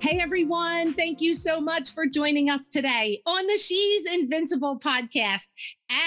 Hey everyone, thank you so much for joining us today on the She's Invincible podcast.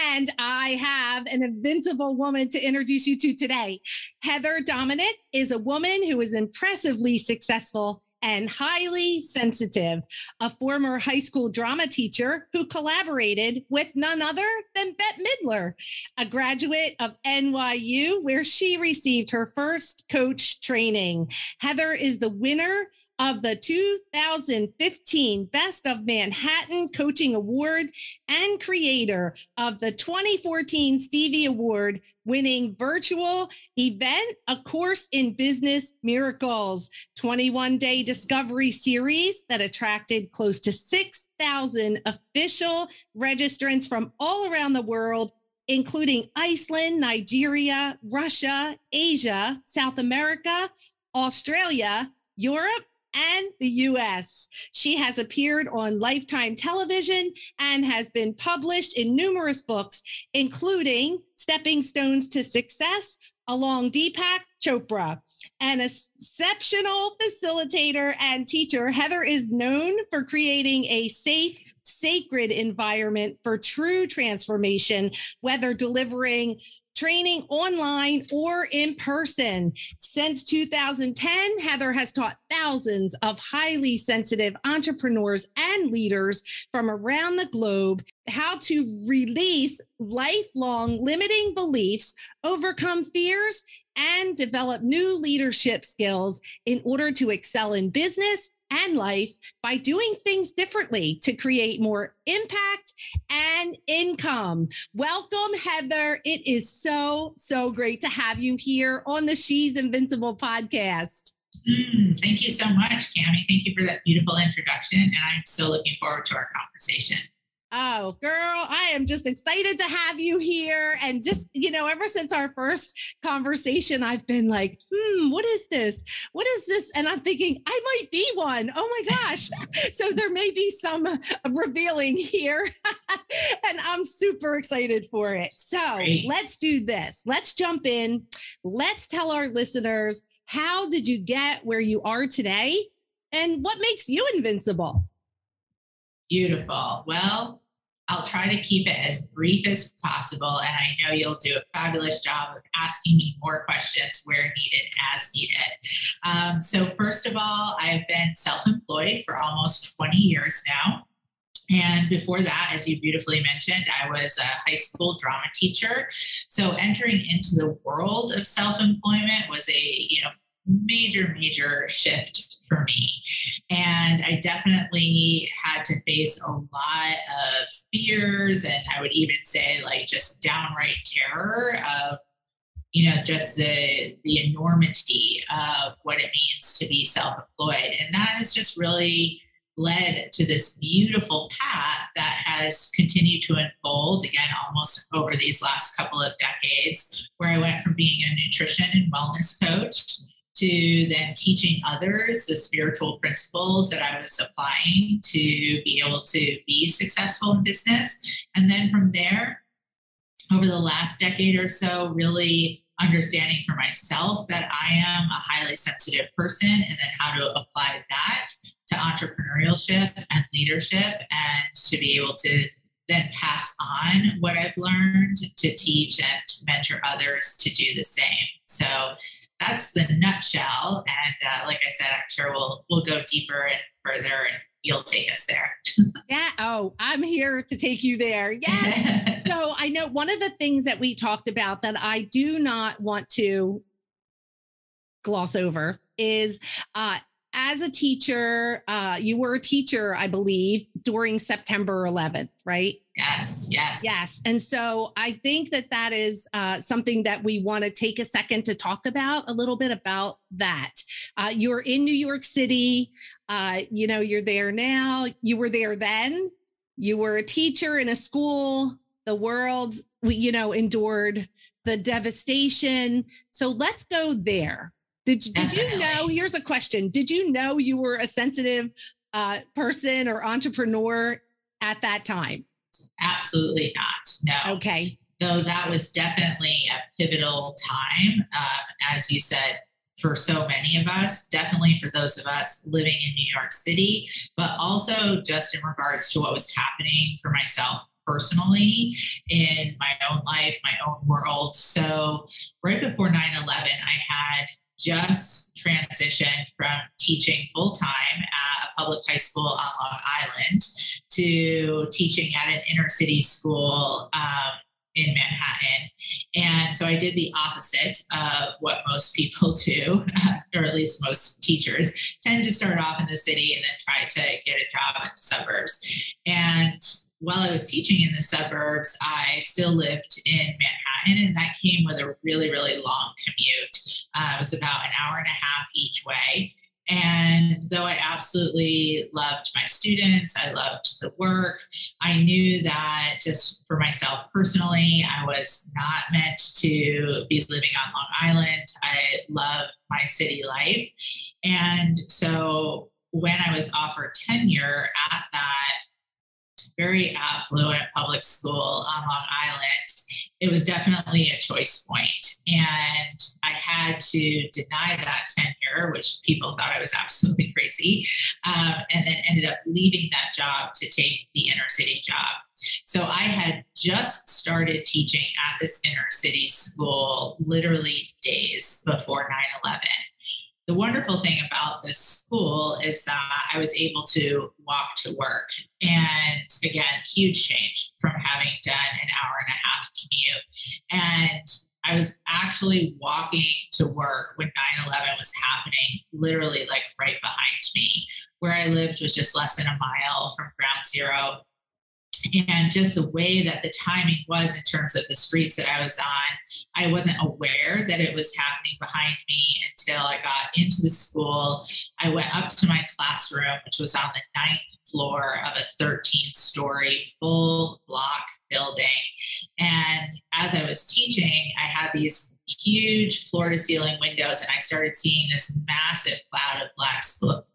And I have an invincible woman to introduce you to today. Heather Dominick is a woman who is impressively successful and highly sensitive, a former high school drama teacher who collaborated with none other than Bette Midler, a graduate of NYU, where she received her first coach training. Heather is the winner of the 2015 Best of Manhattan Coaching Award and creator of the 2014 Stevie Award winning virtual event, A Course in Business Miracles 21 day discovery series that attracted close to 6,000 official registrants from all around the world including Iceland, Nigeria, Russia, Asia, South America, Australia, Europe, and the US. She has appeared on Lifetime Television and has been published in numerous books, including Stepping Stones to Success, along Deepak Chopra. An exceptional facilitator and teacher, Heather is known for creating a safe, sacred environment for true transformation, whether delivering training online or in person. Since 2010, Heather has taught thousands of highly sensitive entrepreneurs and leaders from around the globe how to release lifelong limiting beliefs, overcome fears, and develop new leadership skills in order to excel in business and life by doing things differently to create more impact and income. Welcome, Heather. It is so, so great to have you here on the She's Invincible podcast. Mm, thank you so much, Cami. Thank you for that beautiful introduction. And I'm so looking forward to our conversation. Oh, girl, I am just excited to have you here. And just, you know, ever since our first conversation, I've been like, hmm, what is this? What is this? And I'm thinking, I might be one. Oh my gosh. so there may be some revealing here. and I'm super excited for it. So Great. let's do this. Let's jump in. Let's tell our listeners how did you get where you are today? And what makes you invincible? Beautiful. Well, I'll try to keep it as brief as possible. And I know you'll do a fabulous job of asking me more questions where needed, as needed. Um, so, first of all, I've been self employed for almost 20 years now. And before that, as you beautifully mentioned, I was a high school drama teacher. So entering into the world of self-employment was a, you know, major, major shift for me. And I definitely had to face a lot of fears, and I would even say, like, just downright terror of you know just the the enormity of what it means to be self-employed and that has just really led to this beautiful path that has continued to unfold again almost over these last couple of decades where i went from being a nutrition and wellness coach to then teaching others the spiritual principles that I was applying to be able to be successful in business. And then from there, over the last decade or so, really understanding for myself that I am a highly sensitive person and then how to apply that to entrepreneurship and leadership and to be able to then pass on what I've learned to teach and to mentor others to do the same. So that's the nutshell. And uh, like I said, I'm sure we'll we'll go deeper and further, and you'll take us there. yeah. Oh, I'm here to take you there. Yeah. so I know one of the things that we talked about that I do not want to gloss over is uh, as a teacher, uh, you were a teacher, I believe, during September 11th, right? Yes, yes. Yes. And so I think that that is uh, something that we want to take a second to talk about a little bit about that. Uh, you're in New York City, uh, you know, you're there now, you were there then, you were a teacher in a school, the world, you know, endured the devastation. So let's go there did you, did you know? Here's a question: Did you know you were a sensitive uh, person or entrepreneur at that time? Absolutely not. No. Okay. Though that was definitely a pivotal time, um, as you said, for so many of us, definitely for those of us living in New York City, but also just in regards to what was happening for myself personally in my own life, my own world. So, right before 9 11, I had just transitioned from teaching full time at a public high school on Long Island to teaching at an inner city school um, in Manhattan. And so I did the opposite of what most people do, or at least most teachers tend to start off in the city and then try to get a job in the suburbs. And while I was teaching in the suburbs, I still lived in Manhattan, and that came with a really, really long commute. Uh, it was about an hour and a half each way. And though I absolutely loved my students, I loved the work, I knew that just for myself personally, I was not meant to be living on Long Island. I love my city life. And so when I was offered tenure at that very affluent public school on Long Island, it was definitely a choice point. And I had to deny that tenure, which people thought I was absolutely crazy, um, and then ended up leaving that job to take the inner city job. So I had just started teaching at this inner city school literally days before 9 11 the wonderful thing about this school is that I was able to walk to work. And again, huge change from having done an hour and a half commute. And I was actually walking to work when 9 11 was happening, literally like right behind me. Where I lived was just less than a mile from ground zero and just the way that the timing was in terms of the streets that I was on, I wasn't aware that it was happening behind me until I got into the school. I went up to my classroom, which was on the ninth floor of a 13 story full block building. And as I was teaching, I had these huge floor to ceiling windows, and I started seeing this massive cloud of black,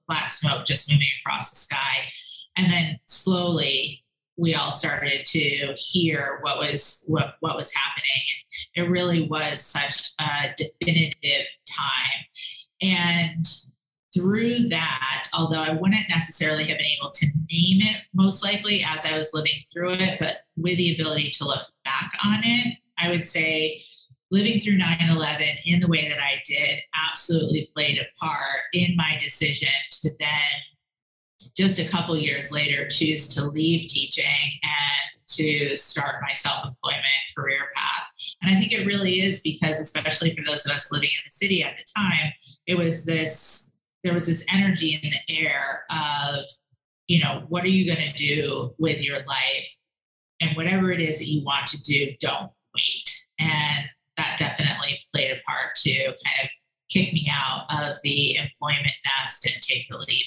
black smoke just moving across the sky. And then slowly we all started to hear what was what, what was happening. And it really was such a definitive time. And through that, although I wouldn't necessarily have been able to name it most likely as I was living through it, but with the ability to look back on it, I would say living through 9 11 in the way that I did absolutely played a part in my decision to then just a couple years later choose to leave teaching and to start my self-employment career path. And i think it really is because especially for those of us living in the city at the time it was this there was this energy in the air of you know what are you going to do with your life? And whatever it is that you want to do don't wait. And that definitely played a part to kind of kick me out of the employment nest and take the leap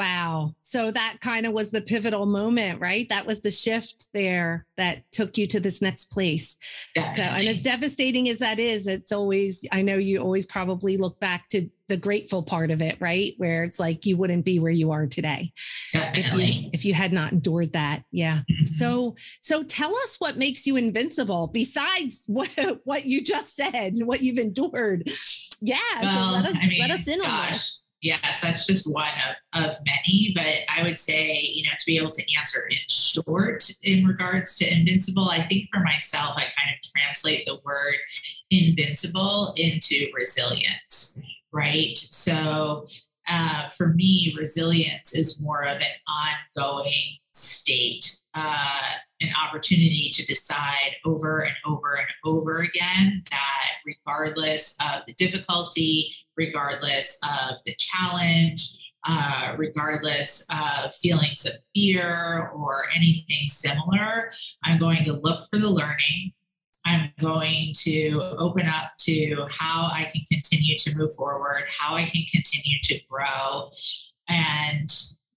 Wow. So that kind of was the pivotal moment, right? That was the shift there that took you to this next place. Definitely. So, and as devastating as that is, it's always, I know you always probably look back to the grateful part of it, right? Where it's like you wouldn't be where you are today. Definitely. If you, if you had not endured that. Yeah. Mm-hmm. So, so tell us what makes you invincible besides what, what you just said, what you've endured. Yeah. Well, so let us, I mean, let us in gosh. on this Yes, that's just one of, of many, but I would say, you know, to be able to answer in short in regards to invincible, I think for myself, I kind of translate the word invincible into resilience, right? So uh, for me, resilience is more of an ongoing state, uh, an opportunity to decide over and over and over again that regardless of the difficulty, regardless of the challenge, uh, regardless of feelings of fear or anything similar, I'm going to look for the learning. I'm going to open up to how I can continue to move forward, how I can continue to grow, and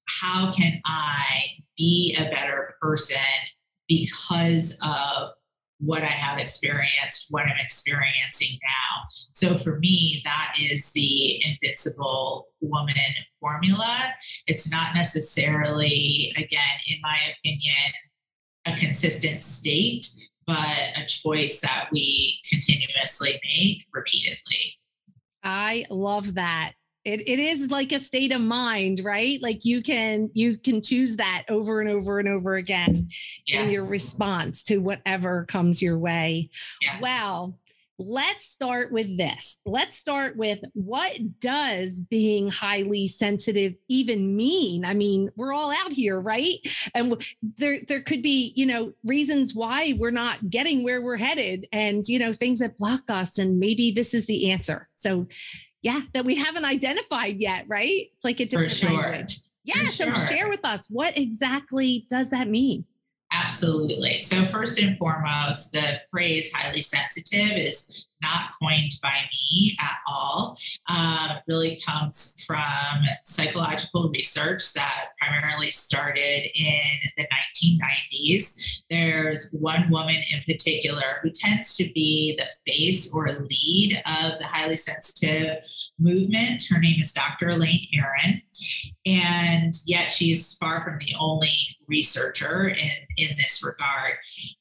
how can I be a better person because of what I have experienced, what I'm experiencing now. So for me, that is the invincible woman formula. It's not necessarily, again, in my opinion, a consistent state, but a choice that we continuously make repeatedly. I love that it, it is like a state of mind right like you can you can choose that over and over and over again yes. in your response to whatever comes your way yes. well let's start with this let's start with what does being highly sensitive even mean i mean we're all out here right and there there could be you know reasons why we're not getting where we're headed and you know things that block us and maybe this is the answer so yeah, that we haven't identified yet, right? It's like a different sure. language. Yeah. For so sure. share with us what exactly does that mean? Absolutely. So, first and foremost, the phrase highly sensitive is not coined by me at all. Uh, really comes from psychological research that primarily started in the 1990s. There's one woman in particular who tends to be the face or lead of the highly sensitive movement. Her name is Dr. Elaine Aron. And yet she's far from the only researcher in, in this regard.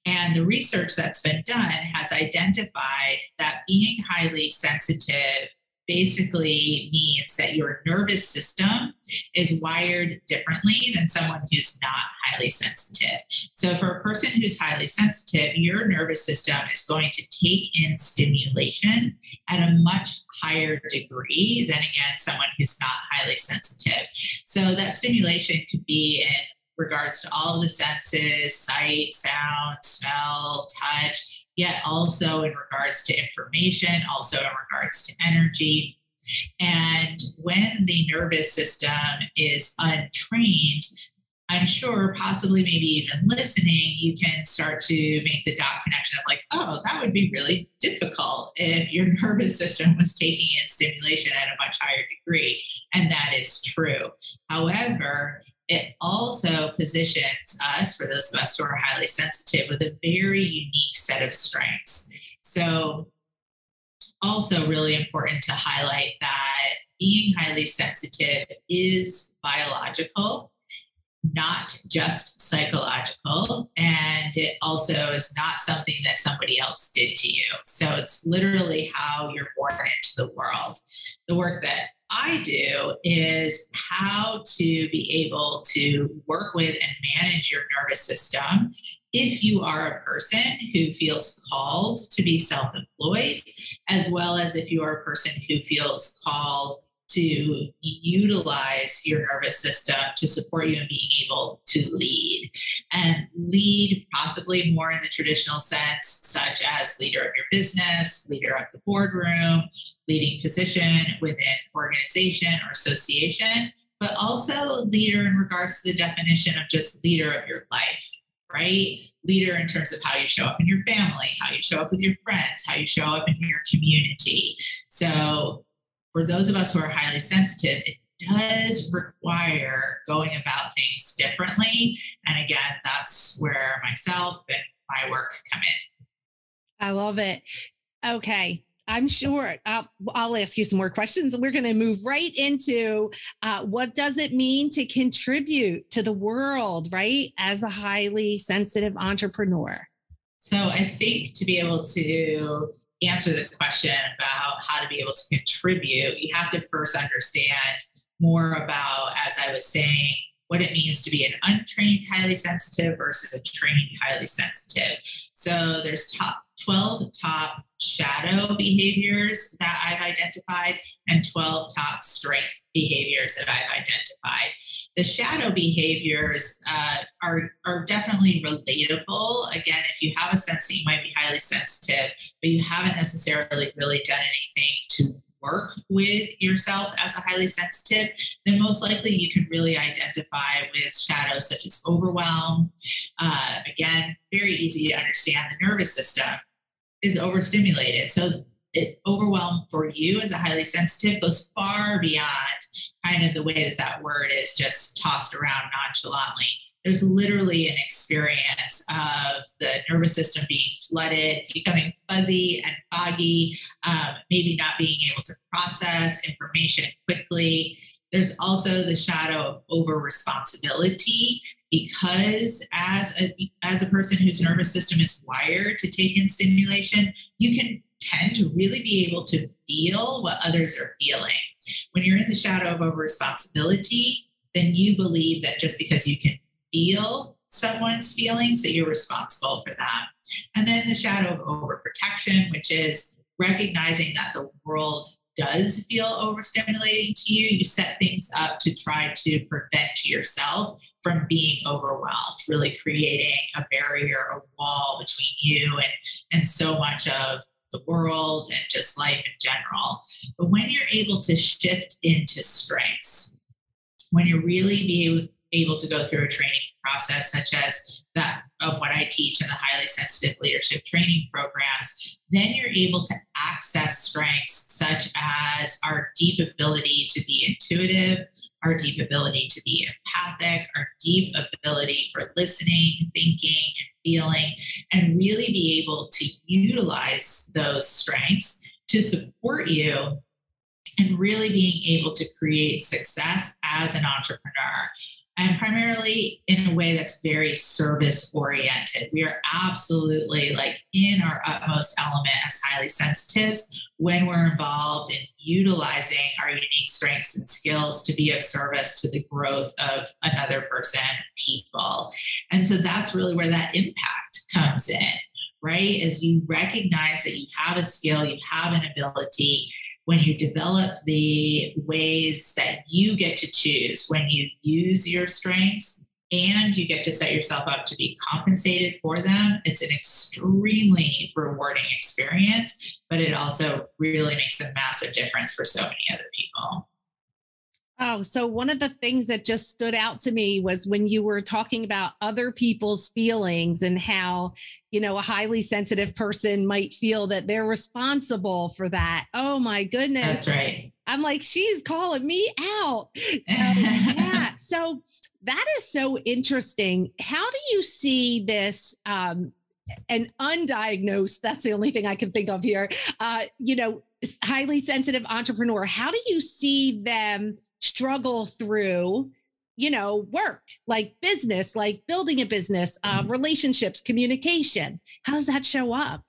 And the research that's been done has identified that being highly sensitive basically means that your nervous system is wired differently than someone who's not highly sensitive. So, for a person who's highly sensitive, your nervous system is going to take in stimulation at a much higher degree than, again, someone who's not highly sensitive. So, that stimulation could be in regards to all the senses sight, sound, smell, touch, yet also in regards to information, also in regards to energy. And when the nervous system is untrained, I'm sure possibly maybe even listening, you can start to make the dot connection of like, oh, that would be really difficult if your nervous system was taking in stimulation at a much higher degree. And that is true. However, it also positions us, for those of us who are highly sensitive, with a very unique set of strengths. So, also really important to highlight that being highly sensitive is biological, not just psychological. And it also is not something that somebody else did to you. So it's literally how you're born into the world. The work that I do is how to be able to work with and manage your nervous system if you are a person who feels called to be self employed, as well as if you are a person who feels called to utilize your nervous system to support you in being able to lead and lead possibly more in the traditional sense such as leader of your business leader of the boardroom leading position within organization or association but also leader in regards to the definition of just leader of your life right? Leader in terms of how you show up in your family how you show up with your friends how you show up in your community. So for those of us who are highly sensitive, it does require going about things differently. And again, that's where myself and my work come in. I love it. Okay. I'm sure I'll, I'll, ask you some more questions. We're going to move right into uh, what does it mean to contribute to the world, right? As a highly sensitive entrepreneur. So I think to be able to answer the question about how to be able to contribute, you have to first understand more about, as I was saying, what it means to be an untrained highly sensitive versus a trained highly sensitive. So there's top 12 top shadow behaviors that I've identified and 12 top strength behaviors that I've identified. The shadow behaviors uh, are, are definitely relatable. Again, if you have a sense that you might be highly sensitive, but you haven't necessarily really done anything to work with yourself as a highly sensitive, then most likely you can really identify with shadows such as overwhelm. Uh, again, very easy to understand. The nervous system is overstimulated. So it, overwhelm for you as a highly sensitive goes far beyond kind of the way that that word is just tossed around nonchalantly there's literally an experience of the nervous system being flooded, becoming fuzzy and foggy, um, maybe not being able to process information quickly. There's also the shadow of over responsibility because as a, as a person whose nervous system is wired to take in stimulation, you can tend to really be able to feel what others are feeling. When you're in the shadow of over responsibility, then you believe that just because you can feel someone's feelings, that you're responsible for that. And then the shadow of overprotection, which is recognizing that the world does feel overstimulating to you. You set things up to try to prevent yourself from being overwhelmed, really creating a barrier, a wall between you and, and so much of the world and just life in general. But when you're able to shift into strengths, when you're really be able to go through a training process such as that of what I teach in the highly sensitive leadership training programs, then you're able to access strengths such as our deep ability to be intuitive, our deep ability to be empathic, our deep ability for listening, thinking, and feeling, and really be able to utilize those strengths to support you and really being able to create success as an entrepreneur and primarily in a way that's very service oriented. We are absolutely like in our utmost element as highly sensitives when we're involved in utilizing our unique strengths and skills to be of service to the growth of another person, people. And so that's really where that impact comes in, right? As you recognize that you have a skill, you have an ability, when you develop the ways that you get to choose, when you use your strengths and you get to set yourself up to be compensated for them, it's an extremely rewarding experience, but it also really makes a massive difference for so many other. Oh, so one of the things that just stood out to me was when you were talking about other people's feelings and how, you know, a highly sensitive person might feel that they're responsible for that. Oh my goodness. That's right. I'm like, she's calling me out. So, yeah. So that is so interesting. How do you see this? Um, an undiagnosed, that's the only thing I can think of here. Uh, you know, highly sensitive entrepreneur. How do you see them? Struggle through you know work like business like building a business uh, relationships communication. How does that show up?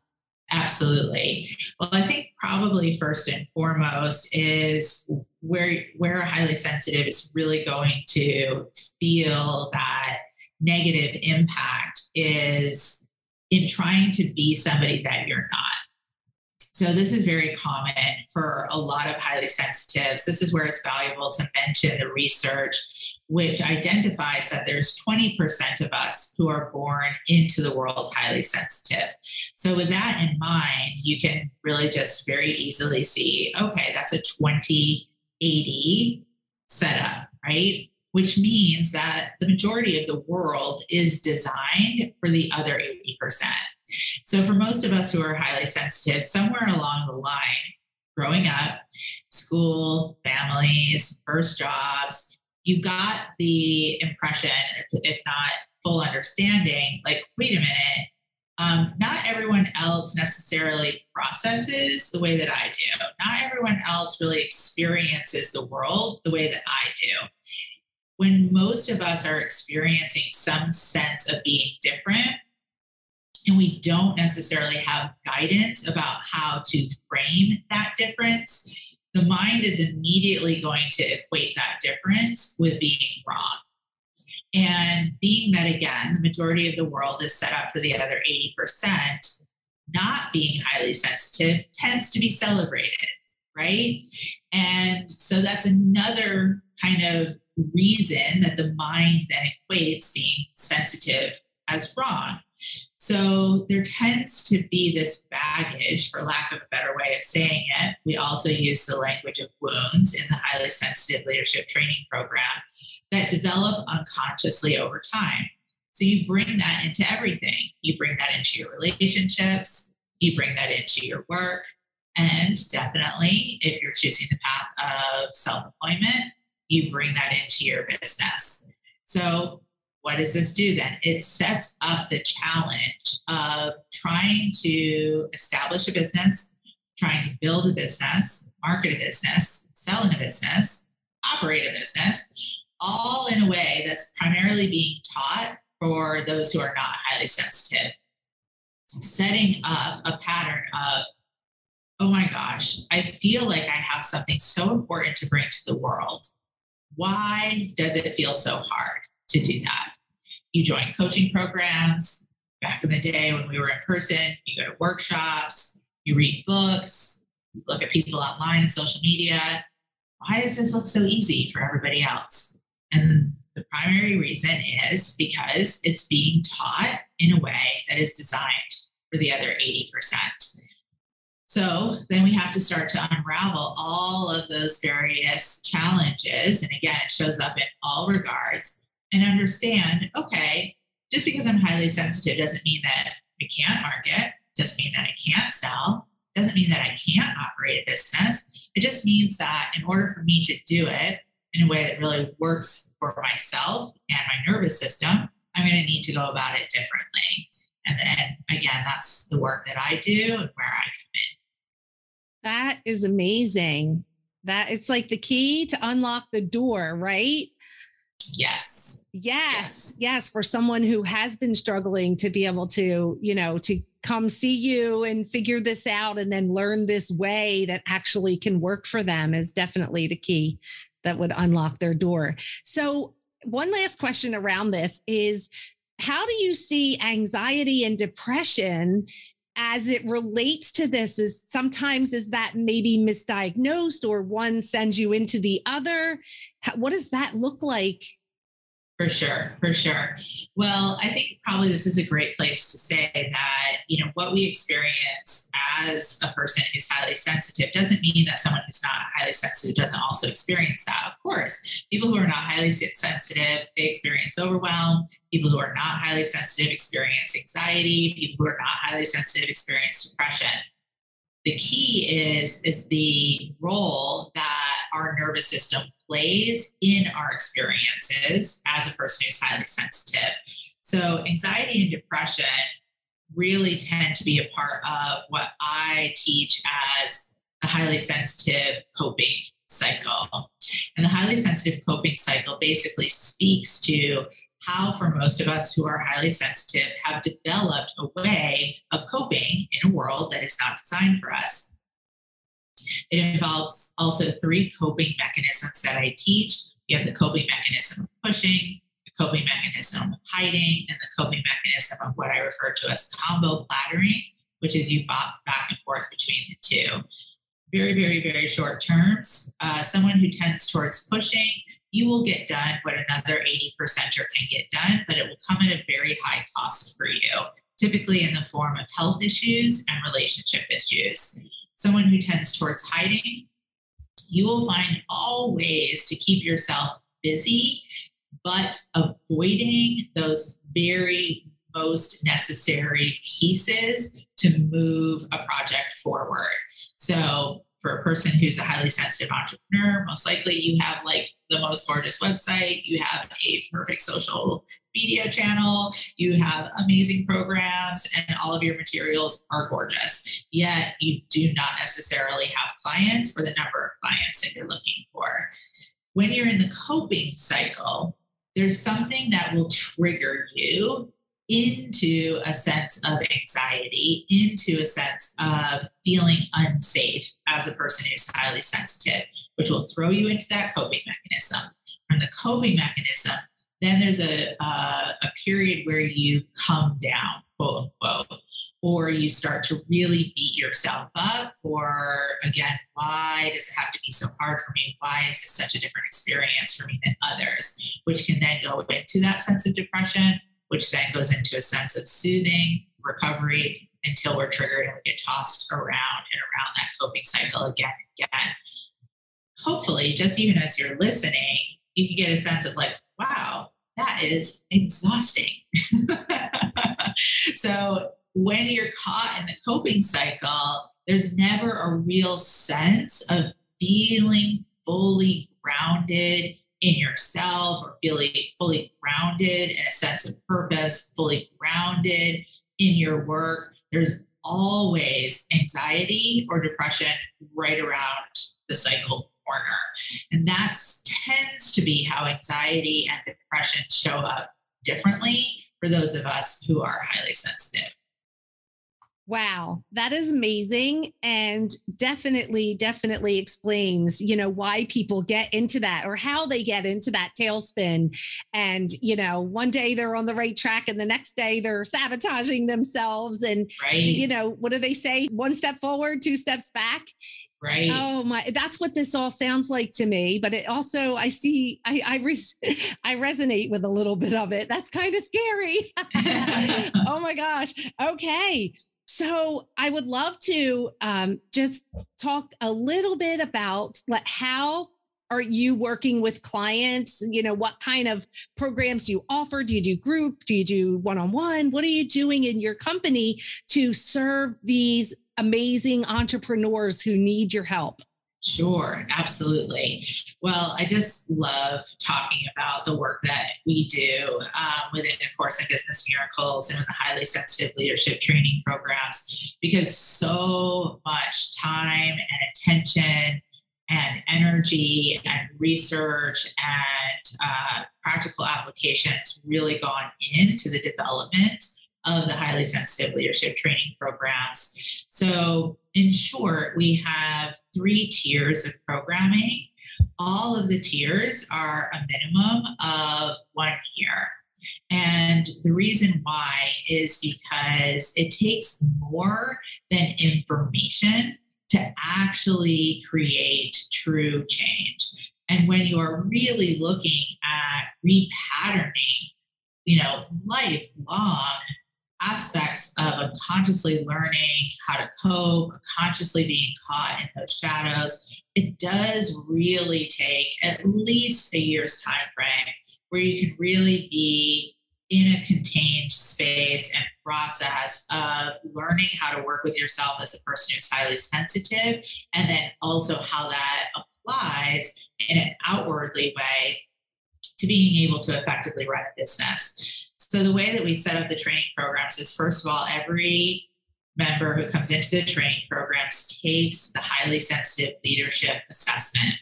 Absolutely. Well i think probably first and foremost is where where a highly sensitive is really going to feel that negative impact is in trying to be somebody that you're not so this is very common for a lot of highly sensitives. This is where it's valuable to mention the research which identifies that there's 20% of us who are born into the world highly sensitive. So with that in mind, you can really just very easily see, okay, that's a 20 80 setup, right? Which means that the majority of the world is designed for the other 80%. So, for most of us who are highly sensitive, somewhere along the line, growing up, school, families, first jobs, you got the impression, if not full understanding, like, wait a minute, um, not everyone else necessarily processes the way that I do. Not everyone else really experiences the world the way that I do. When most of us are experiencing some sense of being different, and we don't necessarily have guidance about how to frame that difference, the mind is immediately going to equate that difference with being wrong. And being that, again, the majority of the world is set up for the other 80%, not being highly sensitive tends to be celebrated, right? And so that's another kind of reason that the mind then equates being sensitive as wrong. So there tends to be this baggage, for lack of a better way of saying it. We also use the language of wounds in the highly sensitive leadership training program that develop unconsciously over time. So you bring that into everything. You bring that into your relationships, you bring that into your work, and definitely if you're choosing the path of self employment, you bring that into your business. So what does this do then? It sets up the challenge of trying to establish a business, trying to build a business, market a business, sell in a business, operate a business, all in a way that's primarily being taught for those who are not highly sensitive. Setting up a pattern of, oh my gosh, I feel like I have something so important to bring to the world. Why does it feel so hard to do that? You join coaching programs. Back in the day when we were in person, you go to workshops, you read books, you look at people online and social media. Why does this look so easy for everybody else? And the primary reason is because it's being taught in a way that is designed for the other 80%. So then we have to start to unravel all of those various challenges. And again, it shows up in all regards and understand okay, just because I'm highly sensitive doesn't mean that I can't market, doesn't mean that I can't sell, doesn't mean that I can't operate a business. It just means that in order for me to do it in a way that really works for myself and my nervous system, I'm going to need to go about it differently. And then again, that's the work that I do and where I come in. That is amazing. That it's like the key to unlock the door, right? Yes. Yes, yes, for someone who has been struggling to be able to, you know, to come see you and figure this out and then learn this way that actually can work for them is definitely the key that would unlock their door. So, one last question around this is how do you see anxiety and depression as it relates to this? Is sometimes is that maybe misdiagnosed or one sends you into the other? What does that look like for sure, for sure. Well, I think probably this is a great place to say that, you know, what we experience as a person who's highly sensitive doesn't mean that someone who's not highly sensitive doesn't also experience that. Of course, people who are not highly sensitive, they experience overwhelm. People who are not highly sensitive experience anxiety. People who are not highly sensitive experience depression the key is is the role that our nervous system plays in our experiences as a person who's highly sensitive so anxiety and depression really tend to be a part of what i teach as the highly sensitive coping cycle and the highly sensitive coping cycle basically speaks to how, for most of us who are highly sensitive, have developed a way of coping in a world that is not designed for us. It involves also three coping mechanisms that I teach. You have the coping mechanism of pushing, the coping mechanism of hiding, and the coping mechanism of what I refer to as combo plattering, which is you bop back and forth between the two. Very, very, very short terms. Uh, someone who tends towards pushing you will get done what another 80 percenter can get done, but it will come at a very high cost for you, typically in the form of health issues and relationship issues. Someone who tends towards hiding, you will find all ways to keep yourself busy, but avoiding those very most necessary pieces to move a project forward. So, for a person who's a highly sensitive entrepreneur, most likely you have like the most gorgeous website, you have a perfect social media channel, you have amazing programs, and all of your materials are gorgeous. Yet you do not necessarily have clients for the number of clients that you're looking for. When you're in the coping cycle, there's something that will trigger you into a sense of anxiety, into a sense of feeling unsafe as a person who's highly sensitive, which will throw you into that coping mechanism. From the coping mechanism, then there's a, uh, a period where you come down, quote unquote, or you start to really beat yourself up for, again, why does it have to be so hard for me? Why is it such a different experience for me than others? Which can then go into that sense of depression which then goes into a sense of soothing, recovery until we're triggered and we get tossed around and around that coping cycle again and again. Hopefully, just even as you're listening, you can get a sense of like, wow, that is exhausting. so when you're caught in the coping cycle, there's never a real sense of feeling fully grounded in yourself or feeling fully grounded in a sense of purpose, fully grounded in your work, there's always anxiety or depression right around the cycle corner. And that tends to be how anxiety and depression show up differently for those of us who are highly sensitive. Wow, that is amazing and definitely definitely explains, you know, why people get into that or how they get into that tailspin and, you know, one day they're on the right track and the next day they're sabotaging themselves and right. you know, what do they say? One step forward, two steps back. Right. Oh my, that's what this all sounds like to me. But it also, I see, I, I, res, I resonate with a little bit of it. That's kind of scary. oh my gosh. Okay. So I would love to um, just talk a little bit about like how are you working with clients? You know, what kind of programs do you offer? Do you do group? Do you do one-on-one? What are you doing in your company to serve these amazing entrepreneurs who need your help? Sure, absolutely. Well, I just love talking about the work that we do um, within, of course, like Business Miracles and in the highly sensitive leadership training programs, because so much time and attention and energy and research and uh, practical application has really gone into the development of the highly sensitive leadership training programs. So, in short, we have three tiers of programming. All of the tiers are a minimum of one year. And the reason why is because it takes more than information to actually create true change. And when you are really looking at repatterning, you know, lifelong aspects of unconsciously learning how to cope, consciously being caught in those shadows, it does really take at least a year's time frame where you can really be in a contained space and process of learning how to work with yourself as a person who's highly sensitive, and then also how that applies in an outwardly way to being able to effectively run a business. So the way that we set up the training programs is first of all, every member who comes into the training programs takes the highly sensitive leadership assessment.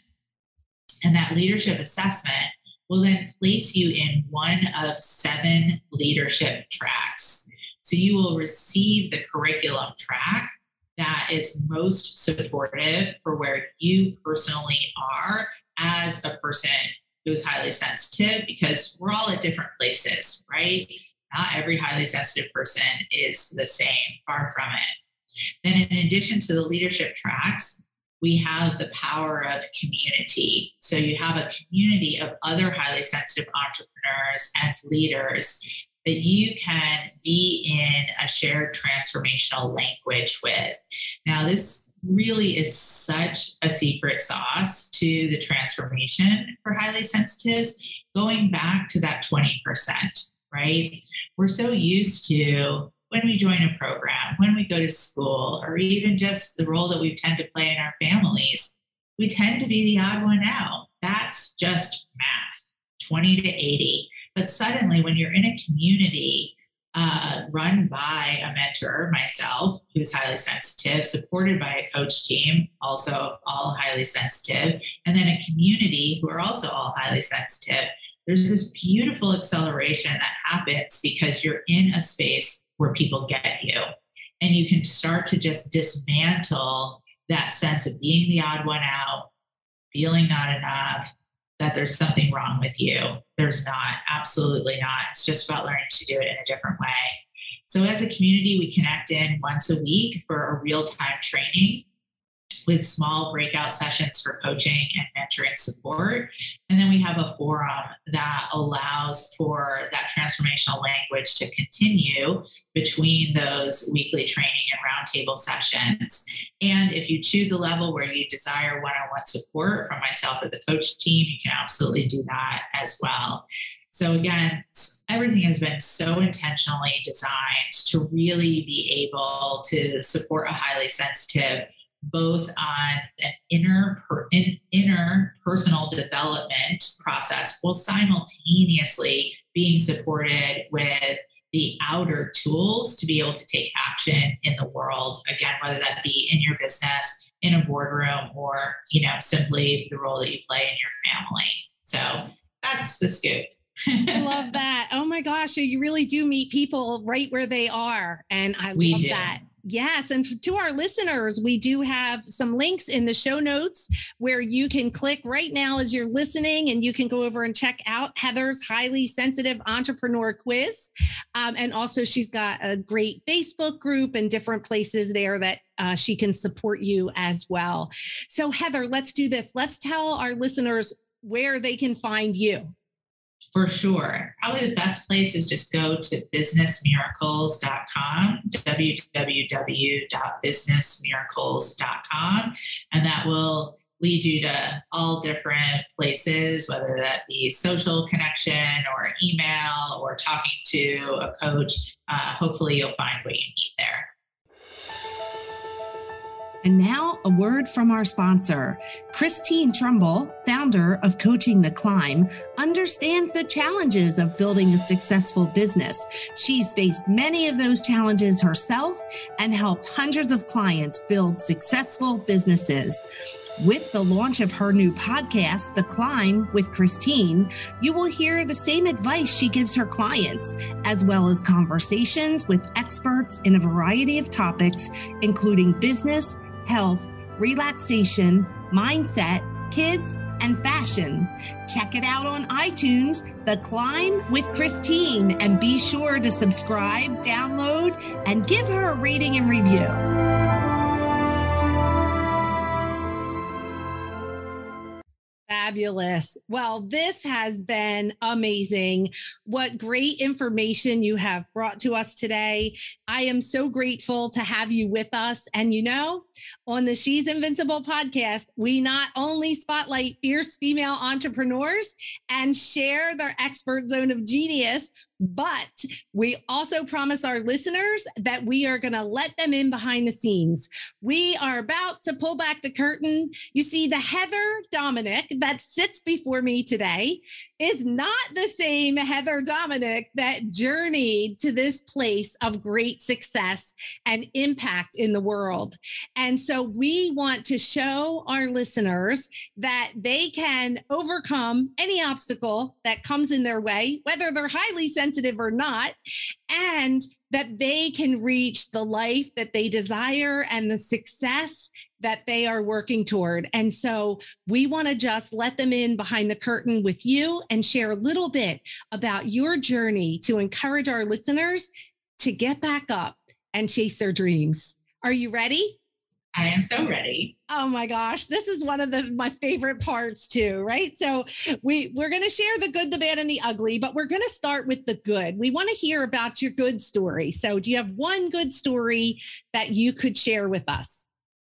And that leadership assessment will then place you in one of seven leadership tracks. So you will receive the curriculum track that is most supportive for where you personally are as a person who's highly sensitive because we're all at different places, right? Not every highly sensitive person is the same, far from it. Then, in addition to the leadership tracks, we have the power of community. So, you have a community of other highly sensitive entrepreneurs and leaders that you can be in a shared transformational language with. Now, this really is such a secret sauce to the transformation for highly sensitives, going back to that 20%, right? We're so used to when we join a program, when we go to school, or even just the role that we tend to play in our families, we tend to be the odd one out. That's just math 20 to 80. But suddenly, when you're in a community uh, run by a mentor, myself, who's highly sensitive, supported by a coach team, also all highly sensitive, and then a community who are also all highly sensitive. there's this beautiful acceleration that happens because you're in a space where people get you. And you can start to just dismantle that sense of being the odd one out, feeling not enough, that there's something wrong with you. There's not, absolutely not. It's just about learning to do it in a different way. So, as a community, we connect in once a week for a real time training with small breakout sessions for coaching and mentoring support. And then we have a forum that allows for that transformational language to continue between those weekly training and roundtable sessions. And if you choose a level where you desire one on one support from myself or the coach team, you can absolutely do that as well. So, again, everything has been so intentionally designed to really be able to support a highly sensitive both on an inner per, in, inner personal development process while simultaneously being supported with the outer tools to be able to take action in the world again whether that be in your business in a boardroom or you know simply the role that you play in your family so that's the scoop I love that. Oh my gosh, you really do meet people right where they are. And I we love do. that. Yes. And to our listeners, we do have some links in the show notes where you can click right now as you're listening and you can go over and check out Heather's highly sensitive entrepreneur quiz. Um, and also, she's got a great Facebook group and different places there that uh, she can support you as well. So, Heather, let's do this. Let's tell our listeners where they can find you for sure. Probably the best place is just go to businessmiracles.com, www.businessmiracles.com, and that will lead you to all different places, whether that be social connection or email or talking to a coach. Uh, hopefully, you'll find what you need there. And now, a word from our sponsor. Christine Trumbull, founder of Coaching the Climb, understands the challenges of building a successful business. She's faced many of those challenges herself and helped hundreds of clients build successful businesses. With the launch of her new podcast, The Climb with Christine, you will hear the same advice she gives her clients, as well as conversations with experts in a variety of topics, including business health, relaxation, mindset, kids, and fashion. Check it out on iTunes, The Climb with Christine, and be sure to subscribe, download, and give her a rating and review. Fabulous. Well, this has been amazing. What great information you have brought to us today. I am so grateful to have you with us. And you know, on the She's Invincible podcast, we not only spotlight fierce female entrepreneurs and share their expert zone of genius, but we also promise our listeners that we are going to let them in behind the scenes. We are about to pull back the curtain. You see, the Heather Dominick that sits before me today is not the same Heather Dominick that journeyed to this place of great success and impact in the world. And so we want to show our listeners that they can overcome any obstacle that comes in their way, whether they're highly sensitive sensitive or not, and that they can reach the life that they desire and the success that they are working toward. And so we want to just let them in behind the curtain with you and share a little bit about your journey to encourage our listeners to get back up and chase their dreams. Are you ready? I am so ready. Oh my gosh, this is one of the my favorite parts too, right? So we we're going to share the good, the bad and the ugly, but we're going to start with the good. We want to hear about your good story. So do you have one good story that you could share with us?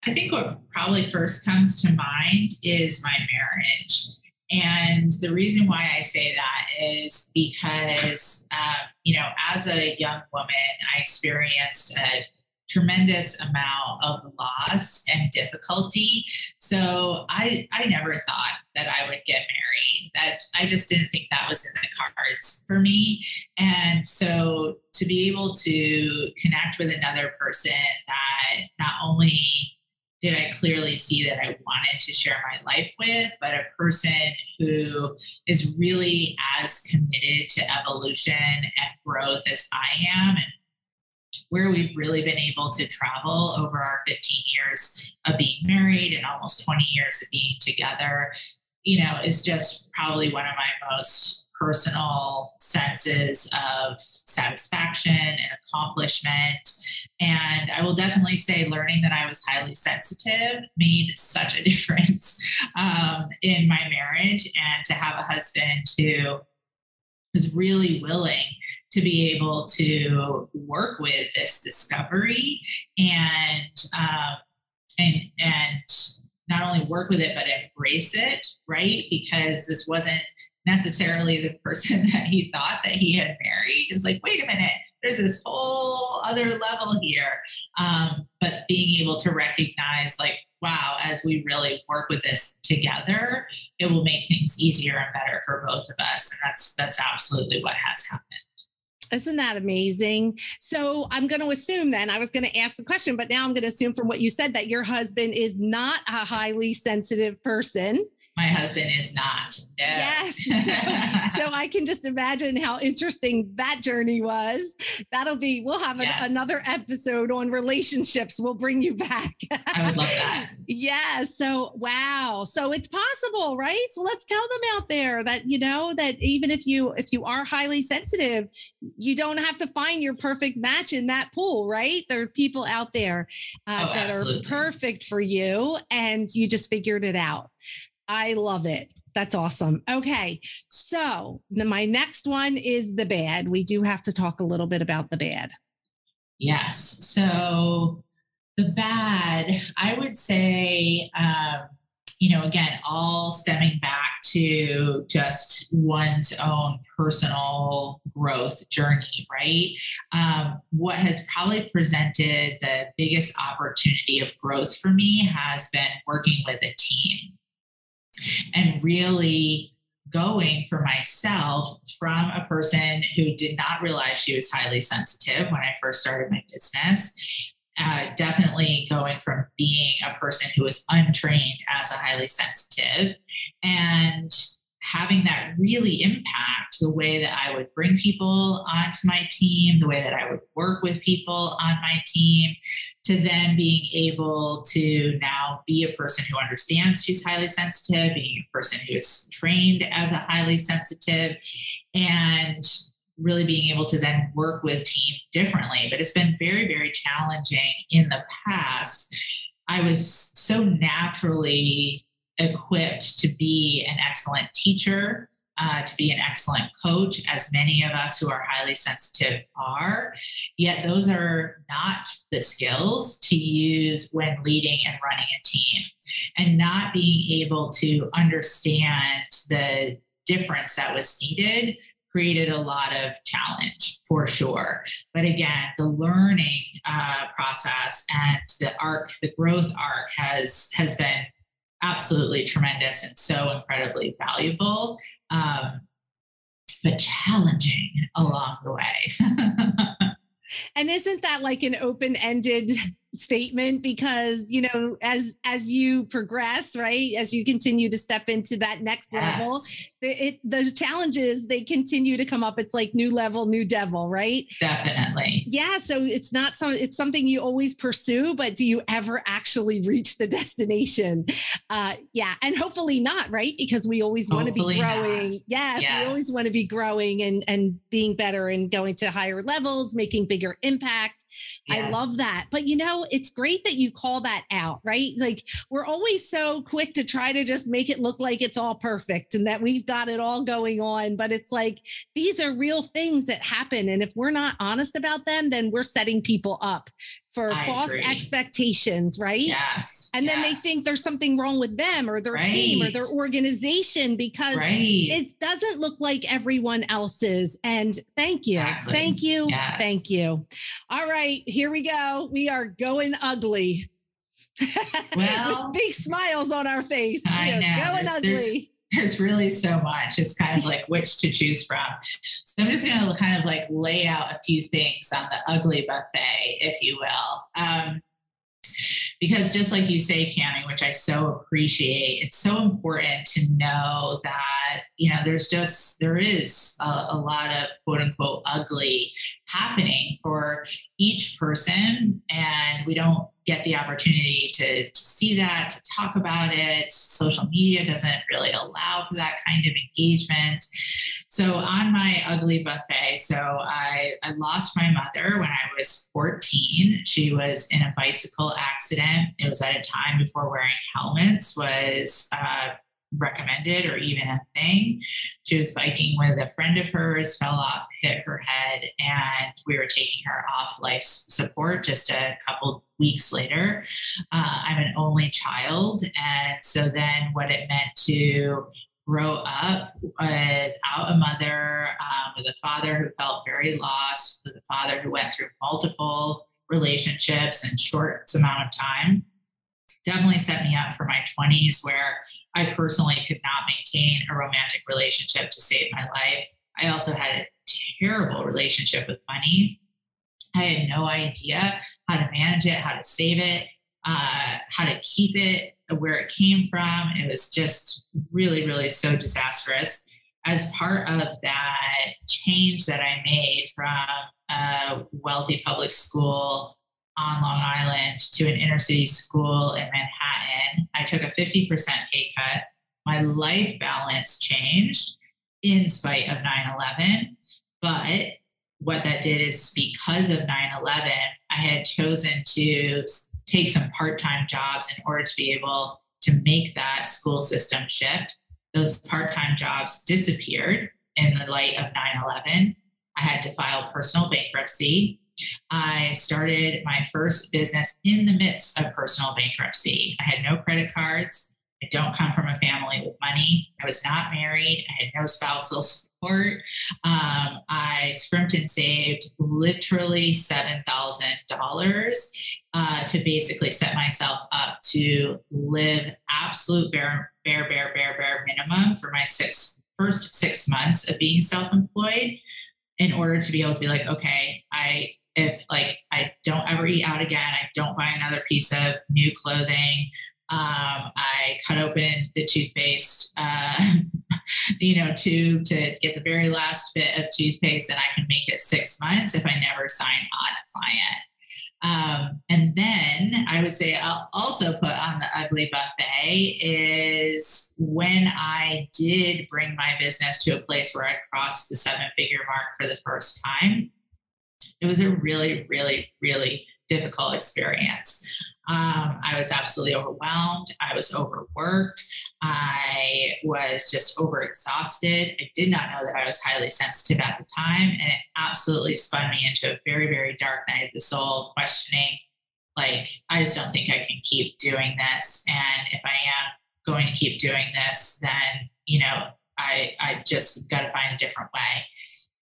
I think what probably first comes to mind is my marriage. And the reason why I say that is because, uh, you know, as a young woman, I experienced a tremendous amount of loss and difficulty. So I I never thought that I would get married. That I just didn't think that was in the cards for me. And so to be able to connect with another person that not only did I clearly see that I wanted to share my life with, but a person who is really as committed to evolution and growth as I am and where we've really been able to travel over our 15 years of being married and almost 20 years of being together, you know, is just probably one of my most personal senses of satisfaction and accomplishment. And I will definitely say, learning that I was highly sensitive made such a difference um, in my marriage. And to have a husband who was really willing to be able to work with this discovery and um, and and not only work with it but embrace it right? Because this wasn't necessarily the person that he thought that he had married. It was like wait a minute there's this whole other level here. Um, but being able to recognize like wow as we really work with this together it will make things easier and better for both of us. And that's that's absolutely what has happened isn't that amazing? So I'm going to assume then, I was going to ask the question, but now I'm going to assume from what you said that your husband is not a highly sensitive person. My husband is not. No. Yes. So, so, I can just imagine how interesting that journey was. That'll be, we'll have yes. another episode on relationships. We'll bring you back. I would love that. yeah. So, wow. So it's possible, right? So let's tell them out there that, you know, that even if you, if you are highly sensitive, you don't have to find your perfect match in that pool, right? There are people out there uh, oh, that are perfect for you and you just figured it out. I love it. That's awesome. Okay. So, the, my next one is the bad. We do have to talk a little bit about the bad. Yes. So, the bad, I would say, um, you know, again, all stemming back to just one's own personal growth journey, right? Um, what has probably presented the biggest opportunity of growth for me has been working with a team and really going for myself from a person who did not realize she was highly sensitive when I first started my business uh, definitely going from being a person who was untrained as a highly sensitive and having that really impact the way that I would bring people onto my team, the way that I would work with people on my team, to then being able to now be a person who understands she's highly sensitive, being a person who is trained as a highly sensitive, and really being able to then work with team differently. But it's been very, very challenging in the past. I was so naturally equipped to be an excellent teacher, uh, to be an excellent coach, as many of us who are highly sensitive are. Yet those are not the skills to use when leading and running a team. And not being able to understand the difference that was needed created a lot of challenge for sure. But again, the learning uh, process and the arc, the growth arc has has been absolutely tremendous and so incredibly valuable, um, but challenging along the way. and isn't that like an open ended statement because you know as as you progress right as you continue to step into that next yes. level it those challenges they continue to come up. It's like new level new devil right? Definitely. Yeah so it's not some it's something you always pursue but do you ever actually reach the destination? Uh yeah and hopefully not right because we always want to be growing. Yes, yes we always want to be growing and and being better and going to higher levels making bigger impact. Yes. i love that. But you know it's great that you call that out, right? Like we're always so quick to try to just make it look like it's all perfect and that we've got it all going on. But it's like these are real things that happen. And if we're not honest about them, then we're setting people up for I false agree. expectations, right? Yes. And yes. then they think there's something wrong with them or their right. team or their organization because right. it doesn't look like everyone else's. And thank you. Exactly. Thank you. Yes. Thank you. All right, here we go. We are going ugly. Well, With big smiles on our face. I know. Going there's, ugly. There's, there's really so much. It's kind of like which to choose from. So I'm just going to kind of like lay out a few things on the ugly buffet, if you will. Um, because just like you say, Cami, which I so appreciate, it's so important to know that, you know, there's just, there is a, a lot of quote unquote ugly happening for each person. And we don't get the opportunity to, to see that, to talk about it. Social media doesn't really allow for that kind of engagement. So on my ugly buffet, so I, I lost my mother when I was 14. She was in a bicycle accident. It was at a time before wearing helmets was uh, recommended or even a thing. She was biking with a friend of hers, fell off, hit her head, and we were taking her off life support just a couple weeks later. Uh, I'm an only child. And so then what it meant to grow up without a mother, um, with a father who felt very lost, with a father who went through multiple relationships in short amount of time definitely set me up for my 20s where I personally could not maintain a romantic relationship to save my life. I also had a terrible relationship with money. I had no idea how to manage it, how to save it, uh, how to keep it, where it came from. It was just really, really so disastrous. As part of that change that I made from a wealthy public school on Long Island to an inner city school in Manhattan. I took a 50% pay cut. My life balance changed in spite of 9 11. But what that did is because of 9 11, I had chosen to take some part time jobs in order to be able to make that school system shift. Those part time jobs disappeared in the light of 9 11. I had to file personal bankruptcy I started my first business in the midst of personal bankruptcy. I had no credit cards. I don't come from a family with money. I was not married. I had no spousal support. Um, I scrimped and saved literally $7,000 uh, to basically set myself up to live absolute bare, bare, bare, bare, bare minimum for my six first six months of being self-employed in order to be able to be like, okay, I if like I don't ever eat out again, I don't buy another piece of new clothing. Um, I cut open the toothpaste, uh, you know, tube to get the very last bit of toothpaste, and I can make it six months if I never sign on a client. Um, and then I would say I'll also put on the ugly buffet is when I did bring my business to a place where I crossed the seven figure mark for the first time it was a really, really, really difficult experience. Um, I was absolutely overwhelmed. I was overworked. I was just overexhausted. I did not know that I was highly sensitive at the time. And it absolutely spun me into a very, very dark night of the soul, questioning, like, I just don't think I can keep doing this. And if I am going to keep doing this, then, you know, I, I just got to find a different.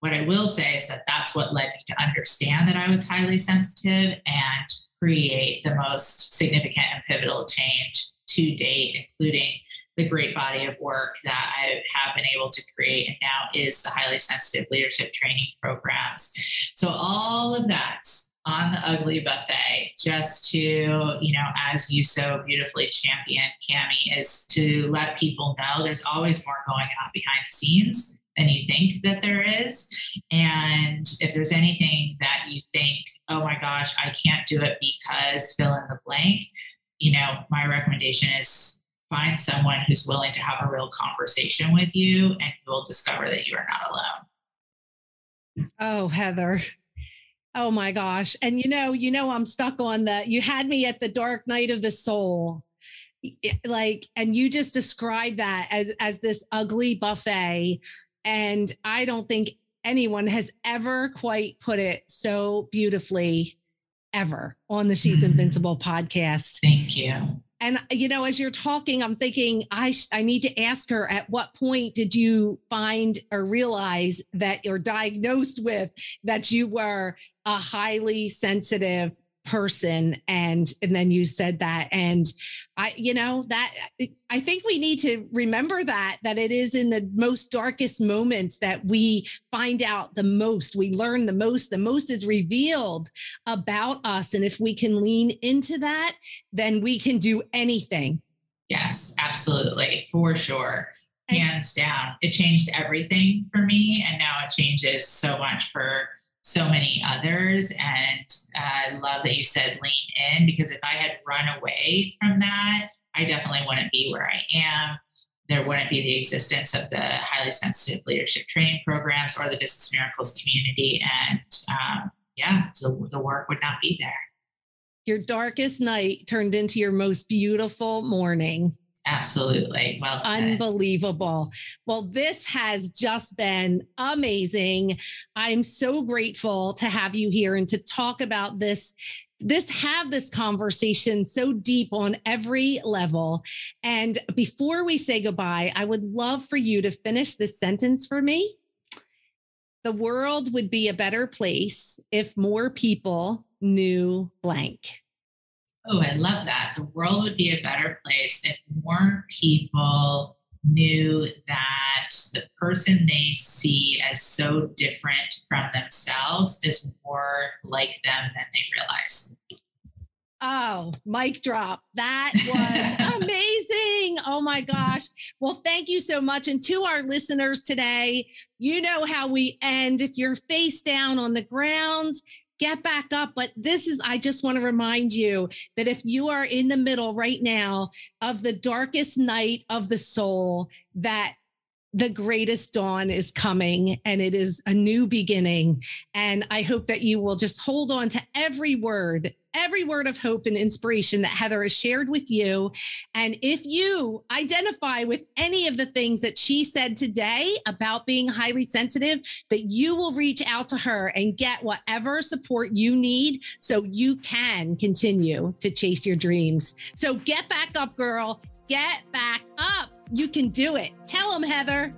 What I will say is that that's what led me to understand that I was highly sensitive and create the most significant and pivotal change to date, including the great body of work that I have been able to create and now is the highly sensitive leadership training programs. So all of that on the ugly buffet just to you know as you so beautifully champion cami is to let people know there's always more going on behind the scenes than you think that there is. And if there's anything that you think, oh my gosh, I can't do it because fill in the blank, you know, my recommendation is find someone who's willing to have a real conversation with you and you will discover that you are not alone. Oh, Heather. Oh my gosh. And you know, you know, I'm stuck on the, you had me at the dark night of the soul like and you just described that as, as this ugly buffet and I don't think anyone has ever quite put it so beautifully ever on the She's mm-hmm. Invincible podcast. Thank you. And you know, as you're talking, I'm thinking I sh- I need to ask her at what point did you find or realize that you're diagnosed with that you were a highly sensitive person and and then you said that and i you know that i think we need to remember that that it is in the most darkest moments that we find out the most we learn the most the most is revealed about us and if we can lean into that then we can do anything. Yes absolutely for sure. Hands down it changed everything for me and now it changes so much for so many others. And uh, I love that you said lean in because if I had run away from that, I definitely wouldn't be where I am. There wouldn't be the existence of the highly sensitive leadership training programs or the Business Miracles community. And um, yeah, so the work would not be there. Your darkest night turned into your most beautiful morning. Absolutely. Well said. Unbelievable. Well, this has just been amazing. I'm so grateful to have you here and to talk about this this have this conversation so deep on every level. And before we say goodbye, I would love for you to finish this sentence for me. The world would be a better place if more people knew blank. Oh, I love that. The world would be a better place if more people knew that the person they see as so different from themselves is more like them than they realize. Oh, mic drop. That was amazing. Oh my gosh. Well, thank you so much. And to our listeners today, you know how we end. If you're face down on the ground, get back up. But this is, I just want to remind you that if you are in the middle right now of the darkest night of the soul, that the greatest dawn is coming and it is a new beginning. And I hope that you will just hold on to every word every word of hope and inspiration that Heather has shared with you. And if you identify with any of the things that she said today about being highly sensitive, that you will reach out to her and get whatever support you need so you can continue to chase your dreams. So get back up, girl. Get back up. You can do it. Tell them, Heather.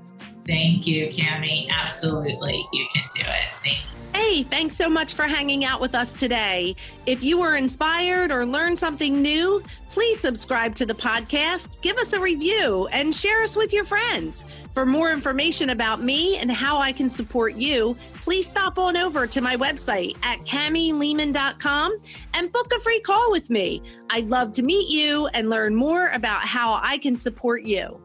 Thank you, Cami. Absolutely. You can do it. Thank you. Hey, thanks so much for hanging out with us today. If you were inspired or learned something new, please subscribe to the podcast, give us a review, and share us with your friends. For more information about me and how I can support you, please stop on over to my website at camilehman.com and book a free call with me. I'd love to meet you and learn more about how I can support you.